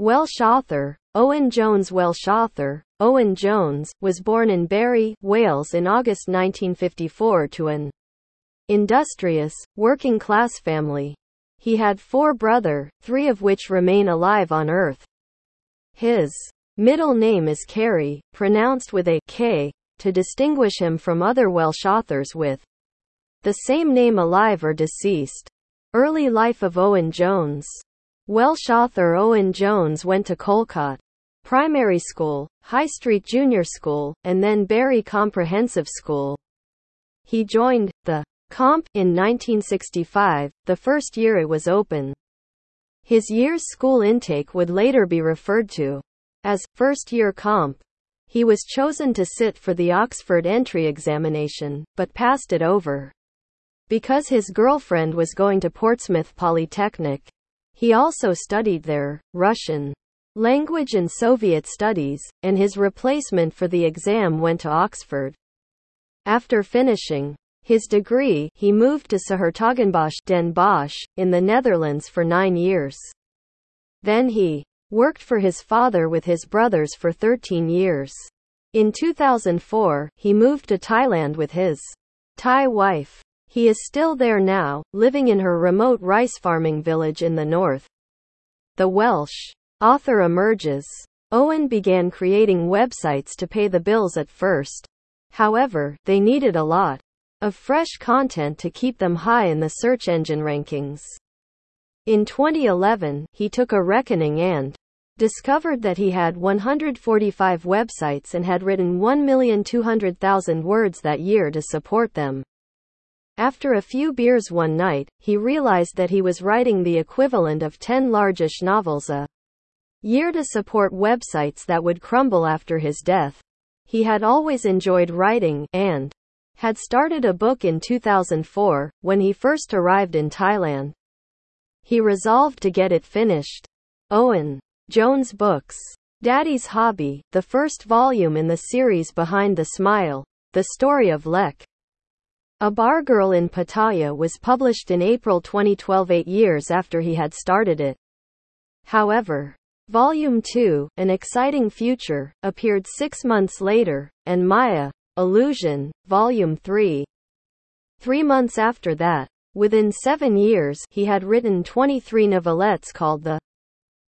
Welsh author, Owen Jones Welsh author, Owen Jones, was born in Barry, Wales in August 1954 to an industrious, working-class family. He had four brother, three of which remain alive on Earth. His middle name is Cary, pronounced with a K, to distinguish him from other Welsh authors with the same name alive or deceased. Early life of Owen Jones Welsh author Owen Jones went to Calcott Primary School, High Street Junior School, and then Barry Comprehensive School. He joined the Comp in 1965, the first year it was open. His year's school intake would later be referred to as first year Comp. He was chosen to sit for the Oxford entry examination, but passed it over. Because his girlfriend was going to Portsmouth Polytechnic, he also studied there, Russian language and Soviet studies, and his replacement for the exam went to Oxford. After finishing his degree, he moved to 's-Hertogenbosch Den Bosch, in the Netherlands for nine years. Then he worked for his father with his brothers for 13 years. In 2004, he moved to Thailand with his Thai wife. He is still there now, living in her remote rice farming village in the north. The Welsh author emerges. Owen began creating websites to pay the bills at first. However, they needed a lot of fresh content to keep them high in the search engine rankings. In 2011, he took a reckoning and discovered that he had 145 websites and had written 1,200,000 words that year to support them. After a few beers one night, he realized that he was writing the equivalent of 10 largish novels a year to support websites that would crumble after his death. He had always enjoyed writing, and had started a book in 2004, when he first arrived in Thailand. He resolved to get it finished. Owen Jones Books. Daddy's Hobby, the first volume in the series Behind the Smile, the story of Lek. A Bar Girl in Pattaya was published in April 2012 eight years after he had started it. However, Volume 2, An Exciting Future, appeared six months later, and Maya, Illusion, Volume 3. Three months after that, within seven years, he had written 23 novelettes called the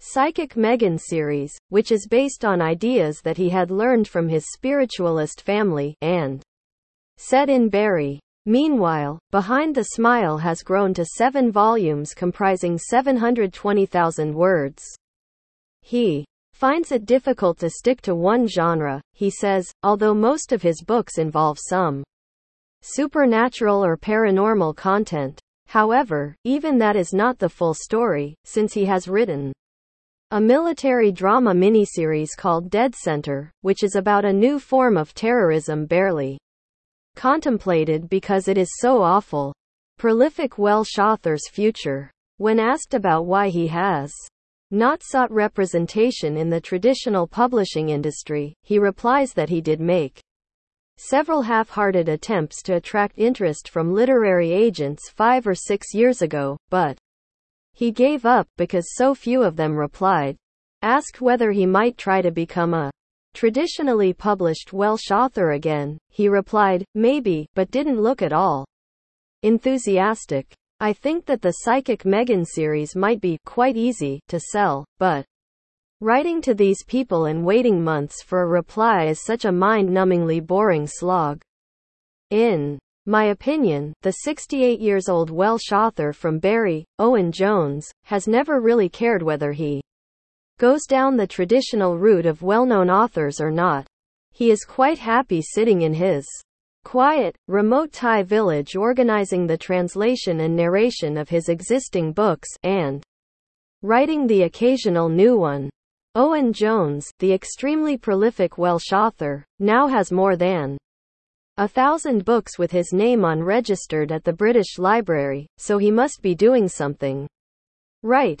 Psychic Megan series, which is based on ideas that he had learned from his spiritualist family, and set in Barry. Meanwhile, Behind the Smile has grown to seven volumes comprising 720,000 words. He finds it difficult to stick to one genre, he says, although most of his books involve some supernatural or paranormal content. However, even that is not the full story, since he has written a military drama miniseries called Dead Center, which is about a new form of terrorism barely contemplated because it is so awful. Prolific Welsh author's future. When asked about why he has not sought representation in the traditional publishing industry, he replies that he did make several half-hearted attempts to attract interest from literary agents five or six years ago, but he gave up because so few of them replied. Asked whether he might try to become a traditionally published Welsh author again, he replied, maybe, but didn't look at all enthusiastic. I think that the Psychic Megan series might be quite easy to sell, but writing to these people and waiting months for a reply is such a mind-numbingly boring slog. In my opinion, the 68 years old Welsh author from Barry, Owen Jones, has never really cared whether he goes down the traditional route of well-known authors or not. He is quite happy sitting in his quiet, remote Thai village organizing the translation and narration of his existing books, and writing the occasional new one. Owen Jones, the extremely prolific Welsh author, now has more than a thousand books with his name on registered at the British Library, so he must be doing something right.